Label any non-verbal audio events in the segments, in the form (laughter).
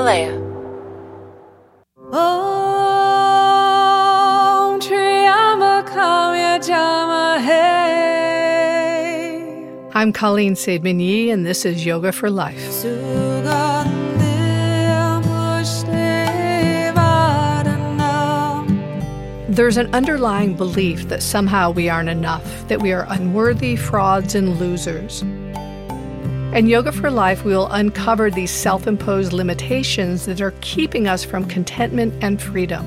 Himalaya. Om Triambakam Yajamahe. I'm Colleen Saidman Yee, and this is Yoga for Life. There's an underlying belief that somehow we aren't enough, that we are unworthy, frauds, and losers. In Yoga for Life, we will uncover these self imposed limitations that are keeping us from contentment and freedom.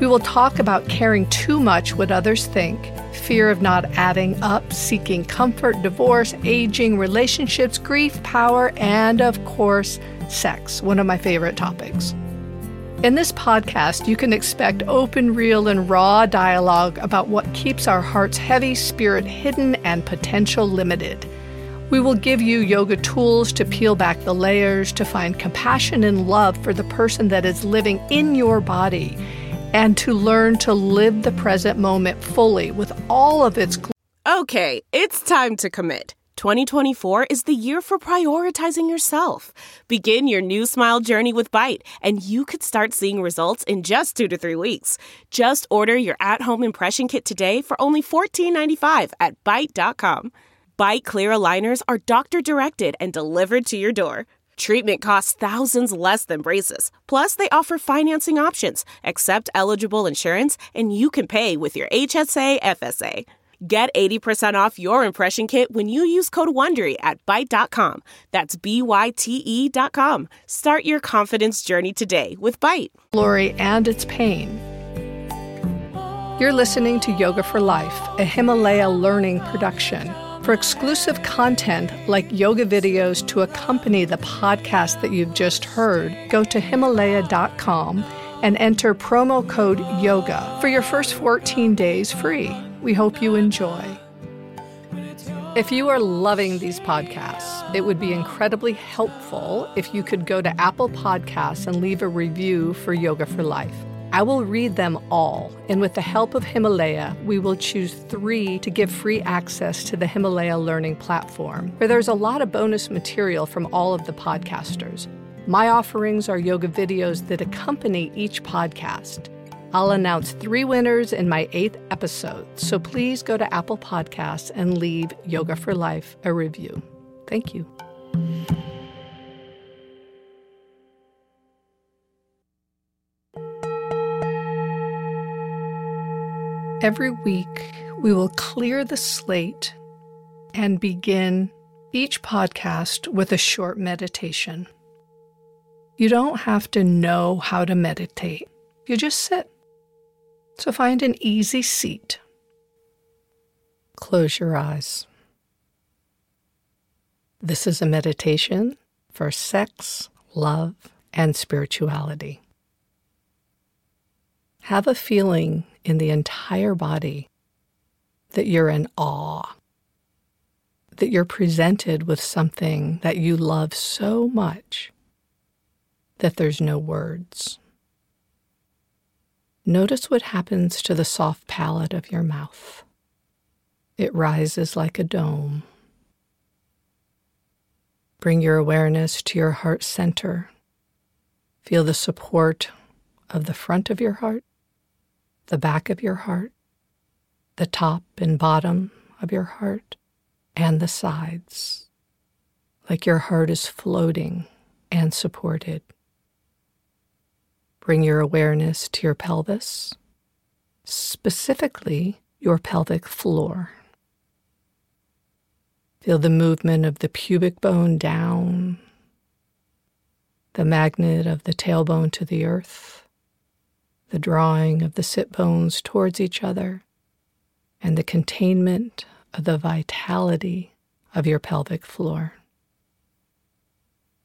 We will talk about caring too much what others think, fear of not adding up, seeking comfort, divorce, aging, relationships, grief, power, and of course, sex, one of my favorite topics. In this podcast, you can expect open, real, and raw dialogue about what keeps our hearts heavy, spirit hidden, and potential limited. We will give you yoga tools to peel back the layers, to find compassion and love for the person that is living in your body, and to learn to live the present moment fully with all of its Okay, it's time to commit. 2024 is the year for prioritizing yourself. Begin your new smile journey with Byte, and you could start seeing results in just two to three weeks. Just order your at home impression kit today for only $14.95 at Byte.com. Byte Clear aligners are doctor directed and delivered to your door. Treatment costs thousands less than braces. Plus, they offer financing options, accept eligible insurance, and you can pay with your HSA FSA. Get 80% off your impression kit when you use code WONDERY at Byte.com. That's B-Y-T-E dot com. Start your confidence journey today with Byte. glory and its pain. You're listening to Yoga for Life, a Himalaya learning production. For exclusive content like yoga videos to accompany the podcast that you've just heard, go to Himalaya.com and enter promo code YOGA for your first 14 days free. We hope you enjoy. If you are loving these podcasts, it would be incredibly helpful if you could go to Apple Podcasts and leave a review for Yoga for Life. I will read them all, and with the help of Himalaya, we will choose three to give free access to the Himalaya Learning Platform, where there's a lot of bonus material from all of the podcasters. My offerings are yoga videos that accompany each podcast. I'll announce three winners in my eighth episode, so please go to Apple Podcasts and leave Yoga for Life a review. Thank you. Every week, we will clear the slate and begin each podcast with a short meditation. You don't have to know how to meditate, you just sit. So find an easy seat. Close your eyes. This is a meditation for sex, love, and spirituality. Have a feeling in the entire body that you're in awe, that you're presented with something that you love so much that there's no words. Notice what happens to the soft palate of your mouth. It rises like a dome. Bring your awareness to your heart center. Feel the support of the front of your heart, the back of your heart, the top and bottom of your heart, and the sides, like your heart is floating and supported. Bring your awareness to your pelvis, specifically your pelvic floor. Feel the movement of the pubic bone down, the magnet of the tailbone to the earth, the drawing of the sit bones towards each other, and the containment of the vitality of your pelvic floor.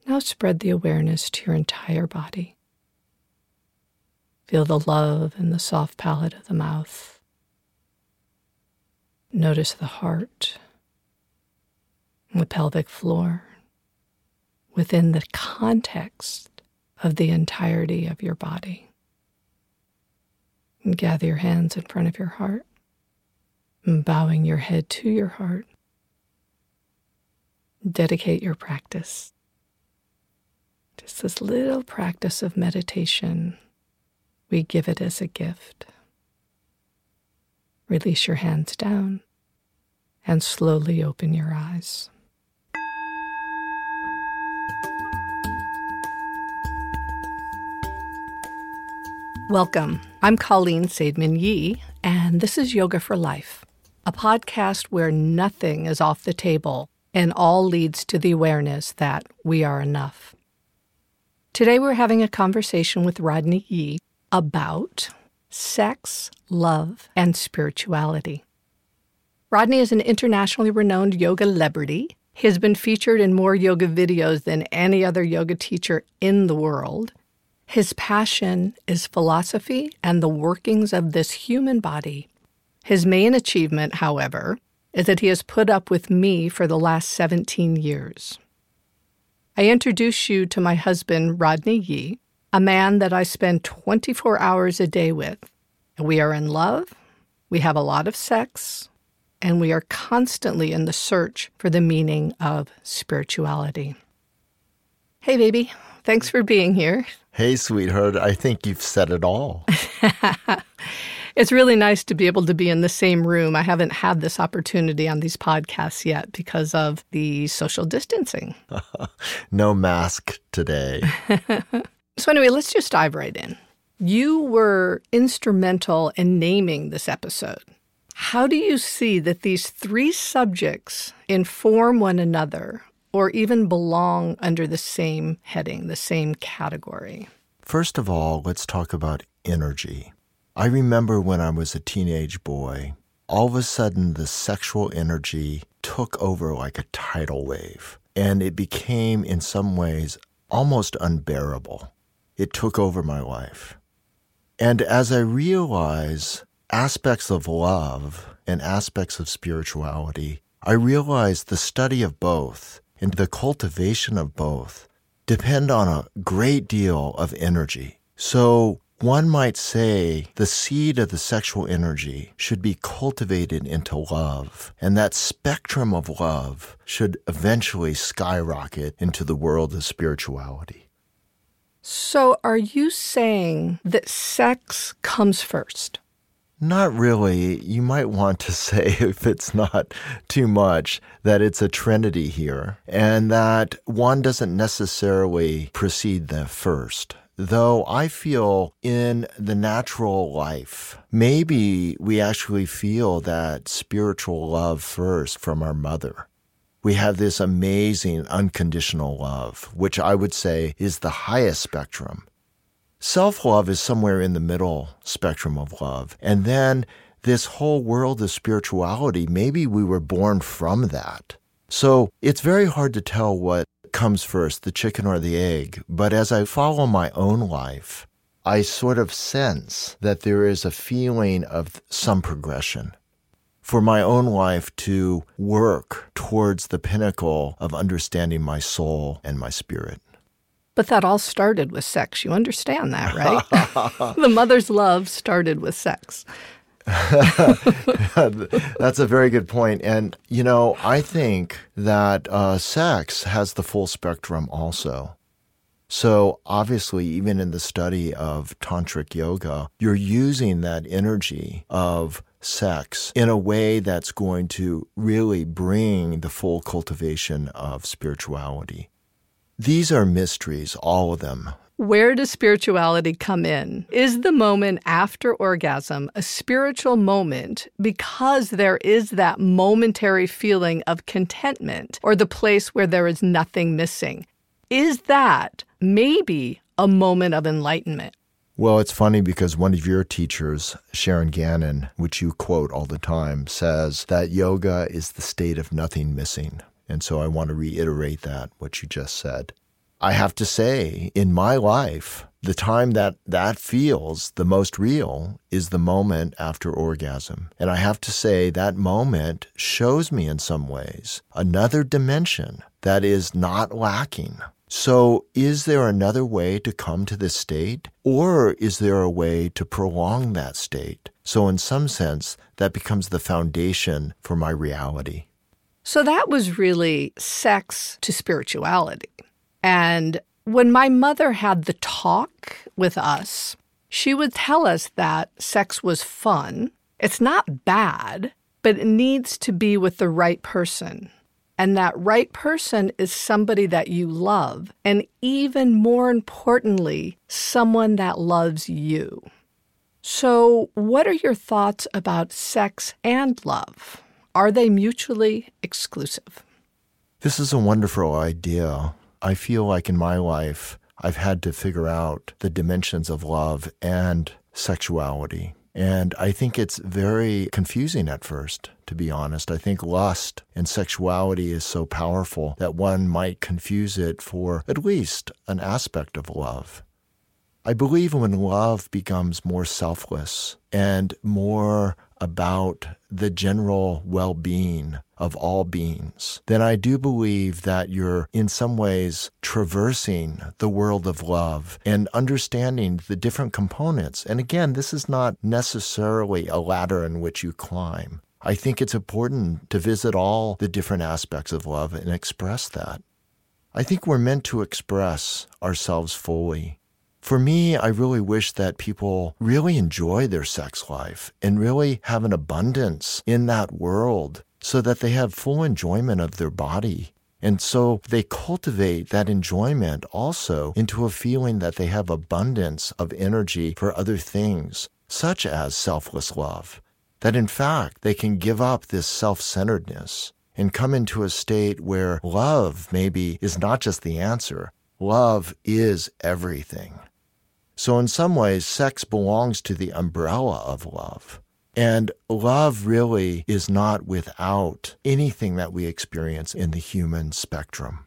Now spread the awareness to your entire body. Feel the love in the soft palate of the mouth. Notice the heart, and the pelvic floor within the context of the entirety of your body. Gather your hands in front of your heart, bowing your head to your heart. Dedicate your practice Just this little practice of meditation. We give it as a gift. Release your hands down and slowly open your eyes. Welcome. I'm Colleen Saidman Yee, and this is Yoga for Life, a podcast where nothing is off the table and all leads to the awareness that we are enough. Today, we're having a conversation with Rodney Yee about sex, love, and spirituality. Rodney is an internationally renowned yoga celebrity. He has been featured in more yoga videos than any other yoga teacher in the world. His passion is philosophy and the workings of this human body. His main achievement, however, is that he has put up with me for the last 17 years. I introduce you to my husband, Rodney Yee, a man that I spend 24 hours a day with. We are in love, we have a lot of sex, and we are constantly in the search for the meaning of spirituality. Hey, baby, thanks for being here. Hey, sweetheart, I think you've said it all. (laughs) it's really nice to be able to be in the same room. I haven't had this opportunity on these podcasts yet because of the social distancing. (laughs) no mask today. (laughs) so, anyway, let's just dive right in. You were instrumental in naming this episode. How do you see that these three subjects inform one another or even belong under the same heading, the same category? First of all, let's talk about energy. I remember when I was a teenage boy, all of a sudden the sexual energy took over like a tidal wave, and it became, in some ways, almost unbearable. It took over my life. And as I realize aspects of love and aspects of spirituality, I realize the study of both and the cultivation of both depend on a great deal of energy. So one might say the seed of the sexual energy should be cultivated into love, and that spectrum of love should eventually skyrocket into the world of spirituality. So, are you saying that sex comes first? Not really. You might want to (laughs) say, if it's not too much, that it's a trinity here, and that one doesn't necessarily precede the first. Though I feel in the natural life, maybe we actually feel that spiritual love first from our mother. We have this amazing unconditional love, which I would say is the highest spectrum. Self love is somewhere in the middle spectrum of love. And then this whole world of spirituality, maybe we were born from that. So it's very hard to tell what comes first, the chicken or the egg. But as I follow my own life, I sort of sense that there is a feeling of some progression. For my own life to work towards the pinnacle of understanding my soul and my spirit. But that all started with sex. You understand that, right? (laughs) the mother's love started with sex. (laughs) That's a very good point. And, you know, I think that uh, sex has the full spectrum also. So, obviously, even in the study of tantric yoga, you're using that energy of sex in a way that's going to really bring the full cultivation of spirituality. These are mysteries, all of them. Where does spirituality come in? Is the moment after orgasm a spiritual moment because there is that momentary feeling of contentment or the place where there is nothing missing? Is that maybe a moment of enlightenment? Well, it's funny because one of your teachers, Sharon Gannon, which you quote all the time, says that yoga is the state of nothing missing. And so I want to reiterate that, what you just said. I have to say, in my life, the time that that feels the most real is the moment after orgasm. And I have to say, that moment shows me in some ways another dimension that is not lacking. So, is there another way to come to this state? Or is there a way to prolong that state? So, in some sense, that becomes the foundation for my reality. So that was really sex to spirituality. And when my mother had the talk with us, she would tell us that sex was fun. It's not bad, but it needs to be with the right person. And that right person is somebody that you love. And even more importantly, someone that loves you. So, what are your thoughts about sex and love? Are they mutually exclusive? This is a wonderful idea. I feel like in my life, I've had to figure out the dimensions of love and sexuality. And I think it's very confusing at first, to be honest. I think lust and sexuality is so powerful that one might confuse it for at least an aspect of love. I believe when love becomes more selfless and more about the general well being of all beings, then I do believe that you're in some ways traversing the world of love and understanding the different components. And again, this is not necessarily a ladder in which you climb. I think it's important to visit all the different aspects of love and express that. I think we're meant to express ourselves fully for me, I really wish that people really enjoy their sex life and really have an abundance in that world so that they have full enjoyment of their body. And so they cultivate that enjoyment also into a feeling that they have abundance of energy for other things, such as selfless love. That in fact, they can give up this self centeredness and come into a state where love maybe is not just the answer, love is everything. So, in some ways, sex belongs to the umbrella of love. And love really is not without anything that we experience in the human spectrum.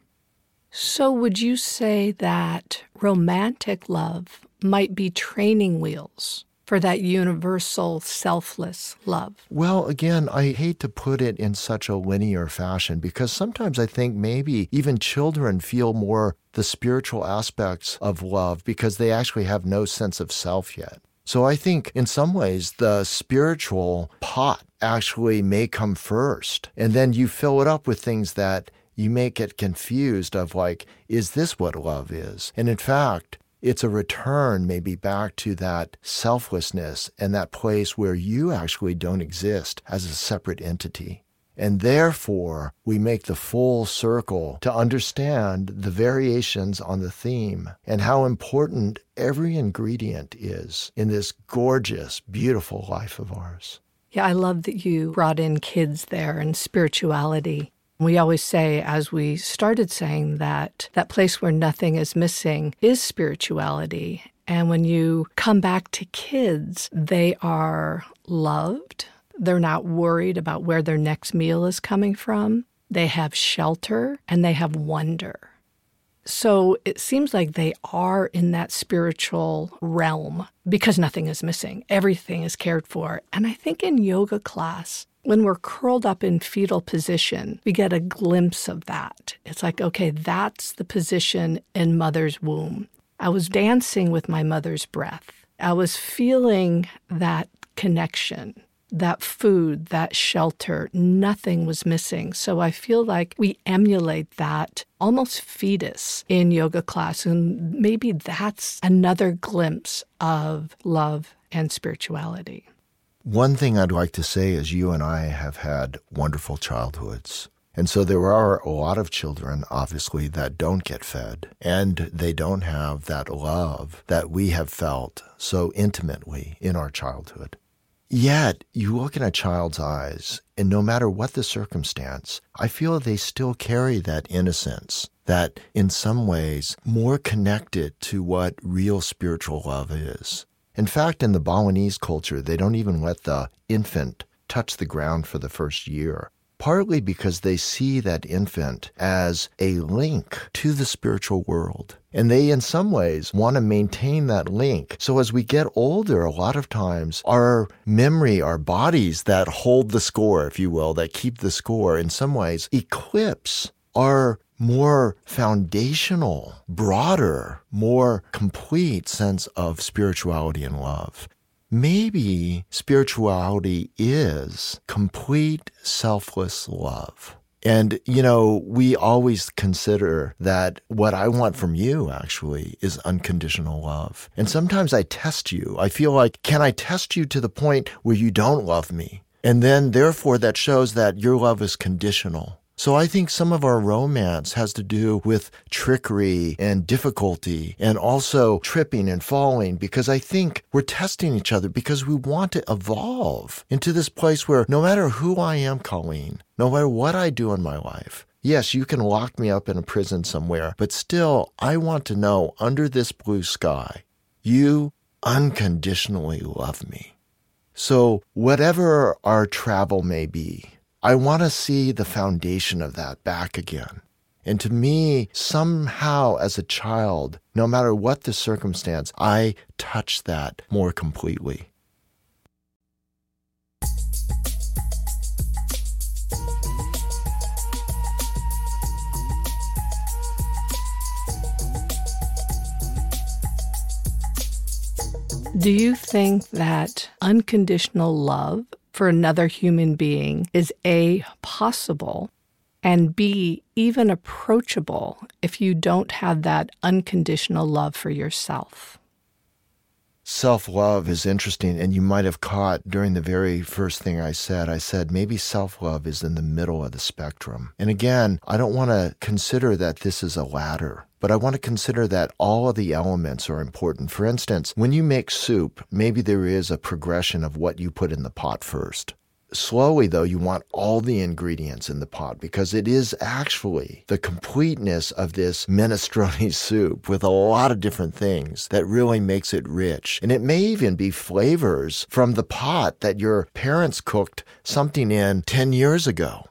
So, would you say that romantic love might be training wheels for that universal selfless love? Well, again, I hate to put it in such a linear fashion because sometimes I think maybe even children feel more the spiritual aspects of love because they actually have no sense of self yet. So I think in some ways the spiritual pot actually may come first. And then you fill it up with things that you may get confused of like, is this what love is? And in fact, it's a return maybe back to that selflessness and that place where you actually don't exist as a separate entity. And therefore, we make the full circle to understand the variations on the theme and how important every ingredient is in this gorgeous, beautiful life of ours. Yeah, I love that you brought in kids there and spirituality. We always say, as we started saying, that that place where nothing is missing is spirituality. And when you come back to kids, they are loved. They're not worried about where their next meal is coming from. They have shelter and they have wonder. So it seems like they are in that spiritual realm because nothing is missing. Everything is cared for. And I think in yoga class, when we're curled up in fetal position, we get a glimpse of that. It's like, okay, that's the position in mother's womb. I was dancing with my mother's breath. I was feeling that connection, that food, that shelter. Nothing was missing. So I feel like we emulate that almost fetus in yoga class. And maybe that's another glimpse of love and spirituality. One thing I'd like to say is you and I have had wonderful childhoods. And so there are a lot of children, obviously, that don't get fed and they don't have that love that we have felt so intimately in our childhood. Yet, you look in a child's eyes, and no matter what the circumstance, I feel they still carry that innocence, that in some ways more connected to what real spiritual love is. In fact, in the Balinese culture, they don't even let the infant touch the ground for the first year, partly because they see that infant as a link to the spiritual world. And they, in some ways, want to maintain that link. So as we get older, a lot of times our memory, our bodies that hold the score, if you will, that keep the score, in some ways eclipse our more foundational, broader, more complete sense of spirituality and love. Maybe spirituality is complete selfless love. And, you know, we always consider that what I want from you actually is unconditional love. And sometimes I test you. I feel like, can I test you to the point where you don't love me? And then, therefore, that shows that your love is conditional. So I think some of our romance has to do with trickery and difficulty and also tripping and falling because I think we're testing each other because we want to evolve into this place where no matter who I am, Colleen, no matter what I do in my life, yes, you can lock me up in a prison somewhere, but still I want to know under this blue sky, you unconditionally love me. So whatever our travel may be, I want to see the foundation of that back again. And to me, somehow as a child, no matter what the circumstance, I touch that more completely. Do you think that unconditional love for another human being is A, possible, and B, even approachable if you don't have that unconditional love for yourself. Self love is interesting, and you might have caught during the very first thing I said. I said maybe self love is in the middle of the spectrum. And again, I don't want to consider that this is a ladder. But I want to consider that all of the elements are important. For instance, when you make soup, maybe there is a progression of what you put in the pot first. Slowly, though, you want all the ingredients in the pot because it is actually the completeness of this minestrone (laughs) soup with a lot of different things that really makes it rich. And it may even be flavors from the pot that your parents cooked something in 10 years ago.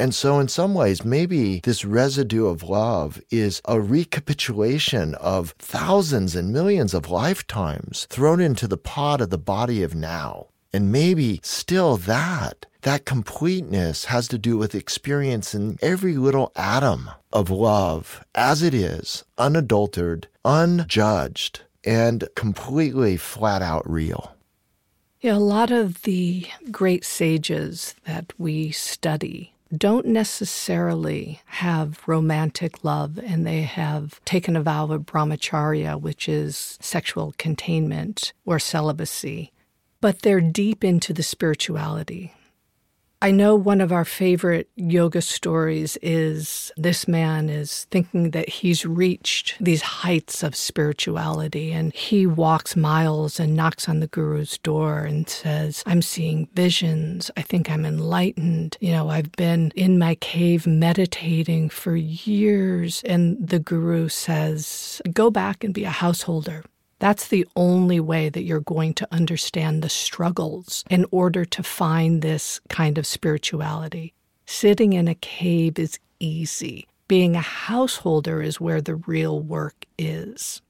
And so, in some ways, maybe this residue of love is a recapitulation of thousands and millions of lifetimes thrown into the pot of the body of now. And maybe still that, that completeness has to do with experiencing every little atom of love as it is, unadulterated, unjudged, and completely flat out real. Yeah, a lot of the great sages that we study don't necessarily have romantic love and they have taken a vow of brahmacharya, which is sexual containment or celibacy, but they're deep into the spirituality. I know one of our favorite yoga stories is this man is thinking that he's reached these heights of spirituality and he walks miles and knocks on the guru's door and says, I'm seeing visions. I think I'm enlightened. You know, I've been in my cave meditating for years. And the guru says, Go back and be a householder. That's the only way that you're going to understand the struggles in order to find this kind of spirituality. Sitting in a cave is easy. Being a householder is where the real work is.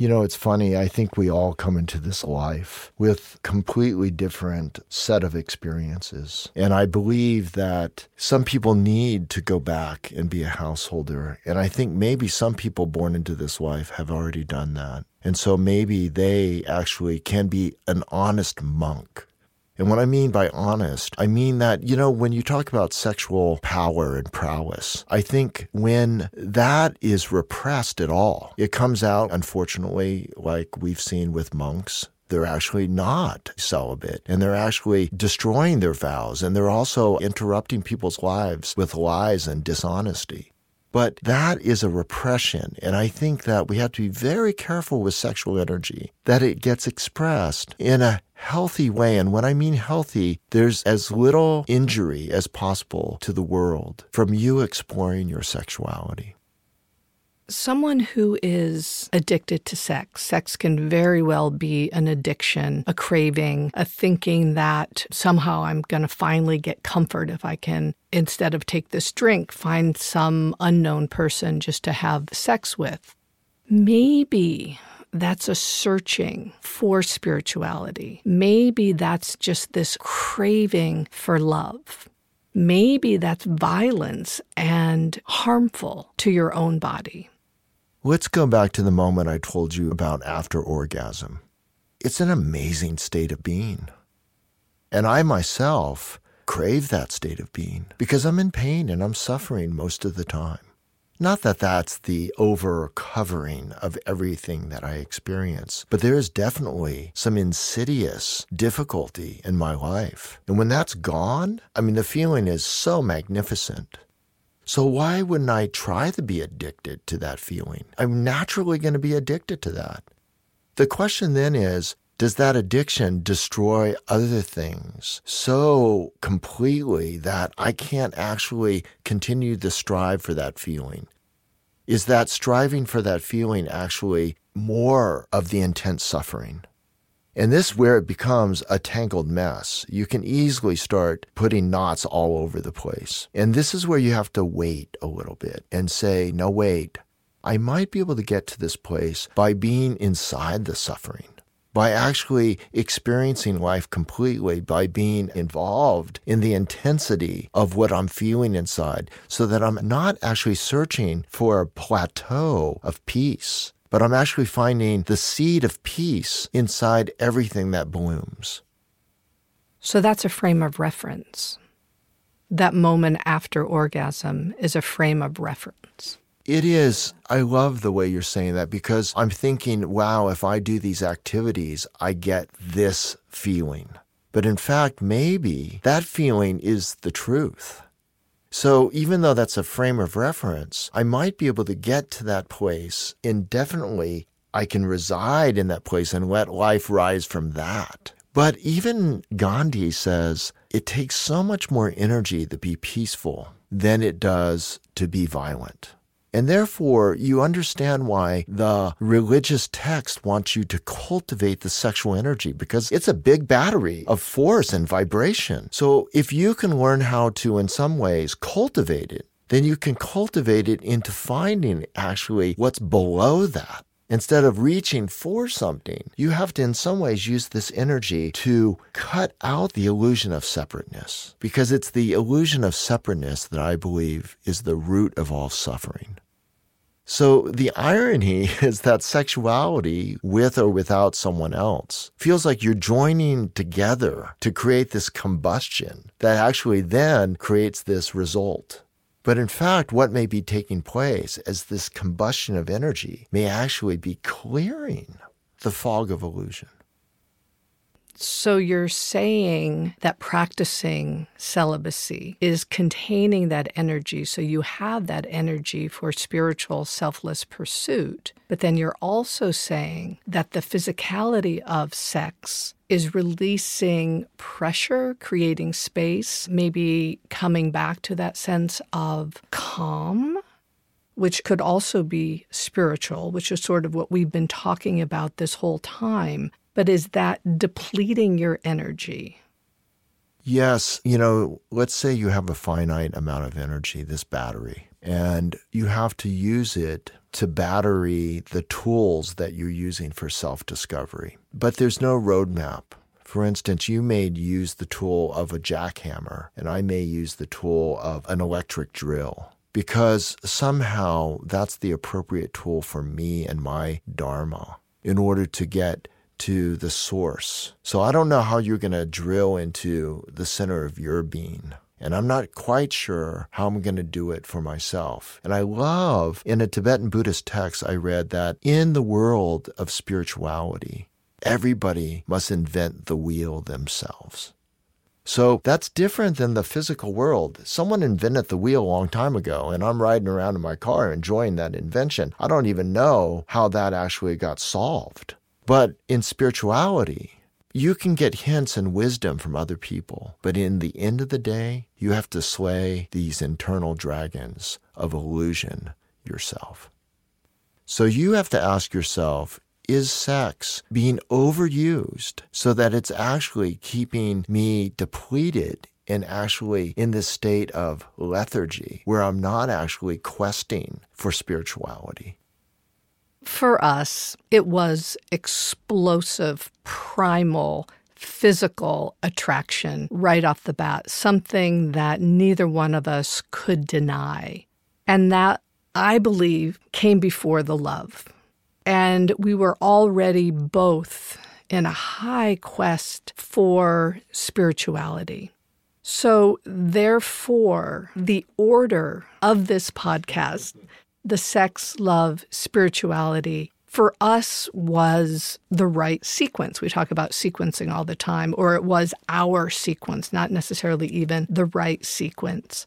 You know, it's funny. I think we all come into this life with completely different set of experiences. And I believe that some people need to go back and be a householder. And I think maybe some people born into this life have already done that. And so maybe they actually can be an honest monk and what I mean by honest, I mean that, you know, when you talk about sexual power and prowess, I think when that is repressed at all, it comes out, unfortunately, like we've seen with monks they're actually not celibate and they're actually destroying their vows and they're also interrupting people's lives with lies and dishonesty. But that is a repression. And I think that we have to be very careful with sexual energy, that it gets expressed in a healthy way. And when I mean healthy, there's as little injury as possible to the world from you exploring your sexuality. Someone who is addicted to sex, sex can very well be an addiction, a craving, a thinking that somehow I'm going to finally get comfort if I can, instead of take this drink, find some unknown person just to have sex with. Maybe that's a searching for spirituality. Maybe that's just this craving for love. Maybe that's violence and harmful to your own body. Let's go back to the moment I told you about after orgasm. It's an amazing state of being. And I myself crave that state of being because I'm in pain and I'm suffering most of the time. Not that that's the over covering of everything that I experience, but there is definitely some insidious difficulty in my life. And when that's gone, I mean, the feeling is so magnificent. So why wouldn't I try to be addicted to that feeling? I'm naturally going to be addicted to that. The question then is, does that addiction destroy other things so completely that I can't actually continue to strive for that feeling? Is that striving for that feeling actually more of the intense suffering? And this where it becomes a tangled mess. You can easily start putting knots all over the place. And this is where you have to wait a little bit and say, no, wait, I might be able to get to this place by being inside the suffering by actually experiencing life completely, by being involved in the intensity of what I'm feeling inside, so that I'm not actually searching for a plateau of peace, but I'm actually finding the seed of peace inside everything that blooms. So that's a frame of reference. That moment after orgasm is a frame of reference. It is. I love the way you're saying that because I'm thinking, wow, if I do these activities, I get this feeling. But in fact, maybe that feeling is the truth. So even though that's a frame of reference, I might be able to get to that place indefinitely. I can reside in that place and let life rise from that. But even Gandhi says it takes so much more energy to be peaceful than it does to be violent. And therefore, you understand why the religious text wants you to cultivate the sexual energy because it's a big battery of force and vibration. So if you can learn how to, in some ways, cultivate it, then you can cultivate it into finding actually what's below that. Instead of reaching for something, you have to, in some ways, use this energy to cut out the illusion of separateness. Because it's the illusion of separateness that I believe is the root of all suffering. So the irony (laughs) is that sexuality, with or without someone else, feels like you're joining together to create this combustion that actually then creates this result. But in fact, what may be taking place as this combustion of energy may actually be clearing the fog of illusion. So you're saying that practicing celibacy is containing that energy so you have that energy for spiritual selfless pursuit. But then you're also saying that the physicality of sex is releasing pressure, creating space, maybe coming back to that sense of calm which could also be spiritual, which is sort of what we've been talking about this whole time. But is that depleting your energy? Yes. You know, let's say you have a finite amount of energy, this battery, and you have to use it to battery the tools that you're using for self discovery. But there's no roadmap. For instance, you may use the tool of a jackhammer, and I may use the tool of an electric drill because somehow that's the appropriate tool for me and my Dharma in order to get to the source. So I don't know how you're going to drill into the center of your being. And I'm not quite sure how I'm going to do it for myself. And I love in a Tibetan Buddhist text, I read that in the world of spirituality, everybody must invent the wheel themselves. So that's different than the physical world. Someone invented the wheel a long time ago, and I'm riding around in my car enjoying that invention. I don't even know how that actually got solved. But in spirituality, you can get hints and wisdom from other people. But in the end of the day, you have to slay these internal dragons of illusion yourself. So you have to ask yourself, is sex being overused so that it's actually keeping me depleted and actually in this state of lethargy where I'm not actually questing for spirituality? For us, it was explosive, primal, physical attraction right off the bat, something that neither one of us could deny. And that, I believe, came before the love. And we were already both in a high quest for spirituality. So, therefore, the order of this podcast, the sex, love, spirituality, for us was the right sequence. We talk about sequencing all the time, or it was our sequence, not necessarily even the right sequence.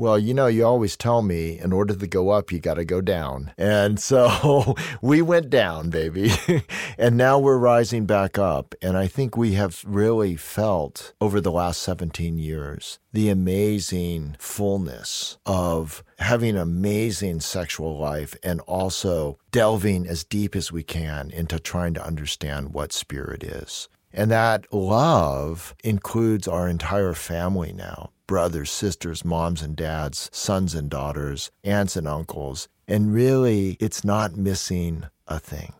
Well, you know, you always tell me in order to go up, you got to go down. And so (laughs) we went down, baby. (laughs) and now we're rising back up. And I think we have really felt over the last 17 years the amazing fullness of having an amazing sexual life and also delving as deep as we can into trying to understand what spirit is. And that love includes our entire family now brothers, sisters, moms and dads, sons and daughters, aunts and uncles. And really, it's not missing a thing.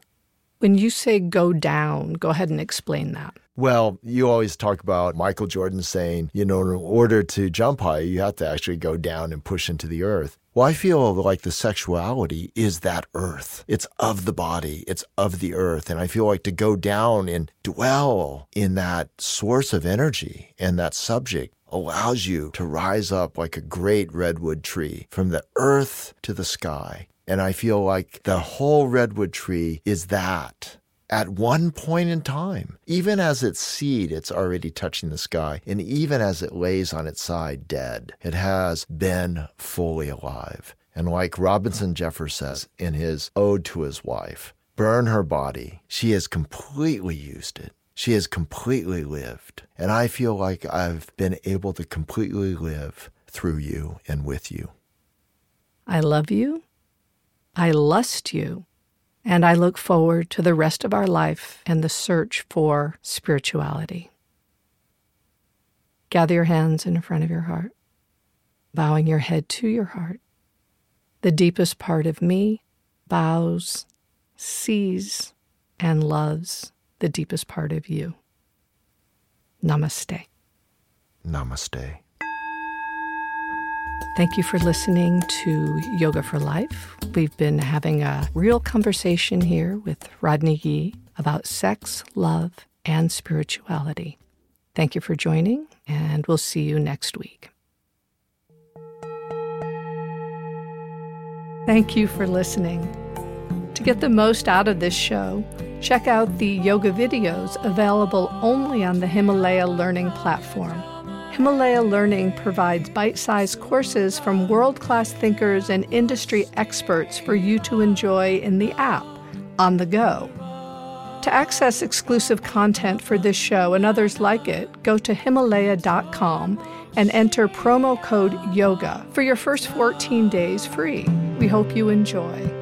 When you say go down, go ahead and explain that. Well, you always talk about Michael Jordan saying, you know, in order to jump high, you have to actually go down and push into the earth. Well, I feel like the sexuality is that earth. It's of the body, it's of the earth. And I feel like to go down and dwell in that source of energy and that subject allows you to rise up like a great redwood tree from the earth to the sky. And I feel like the whole redwood tree is that at one point in time. Even as its seed, it's already touching the sky. And even as it lays on its side dead, it has been fully alive. And like Robinson Jeffers says in his Ode to his wife, burn her body. She has completely used it. She has completely lived. And I feel like I've been able to completely live through you and with you. I love you. I lust you. And I look forward to the rest of our life and the search for spirituality. Gather your hands in front of your heart, bowing your head to your heart. The deepest part of me bows, sees, and loves the deepest part of you. Namaste. Namaste. Thank you for listening to Yoga for Life. We've been having a real conversation here with Rodney Yee about sex, love, and spirituality. Thank you for joining, and we'll see you next week. Thank you for listening. To get the most out of this show, check out the yoga videos available only on the Himalaya Learning platform. Himalaya Learning provides bite sized courses from world class thinkers and industry experts for you to enjoy in the app, on the go. To access exclusive content for this show and others like it, go to Himalaya.com and enter promo code YOGA for your first 14 days free. We hope you enjoy.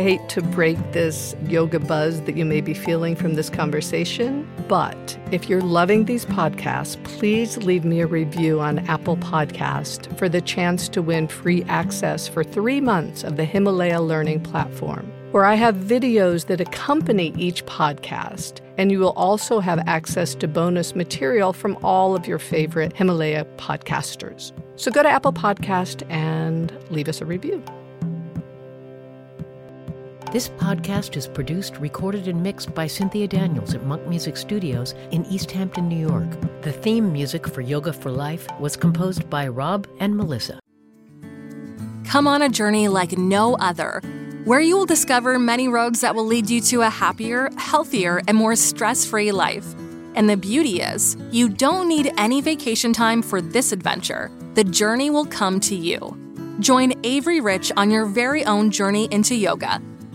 Hate to break this yoga buzz that you may be feeling from this conversation, but if you're loving these podcasts, please leave me a review on Apple Podcast for the chance to win free access for three months of the Himalaya Learning Platform, where I have videos that accompany each podcast, and you will also have access to bonus material from all of your favorite Himalaya podcasters. So go to Apple Podcast and leave us a review. This podcast is produced, recorded, and mixed by Cynthia Daniels at Monk Music Studios in East Hampton, New York. The theme music for Yoga for Life was composed by Rob and Melissa. Come on a journey like no other, where you will discover many roads that will lead you to a happier, healthier, and more stress free life. And the beauty is, you don't need any vacation time for this adventure. The journey will come to you. Join Avery Rich on your very own journey into yoga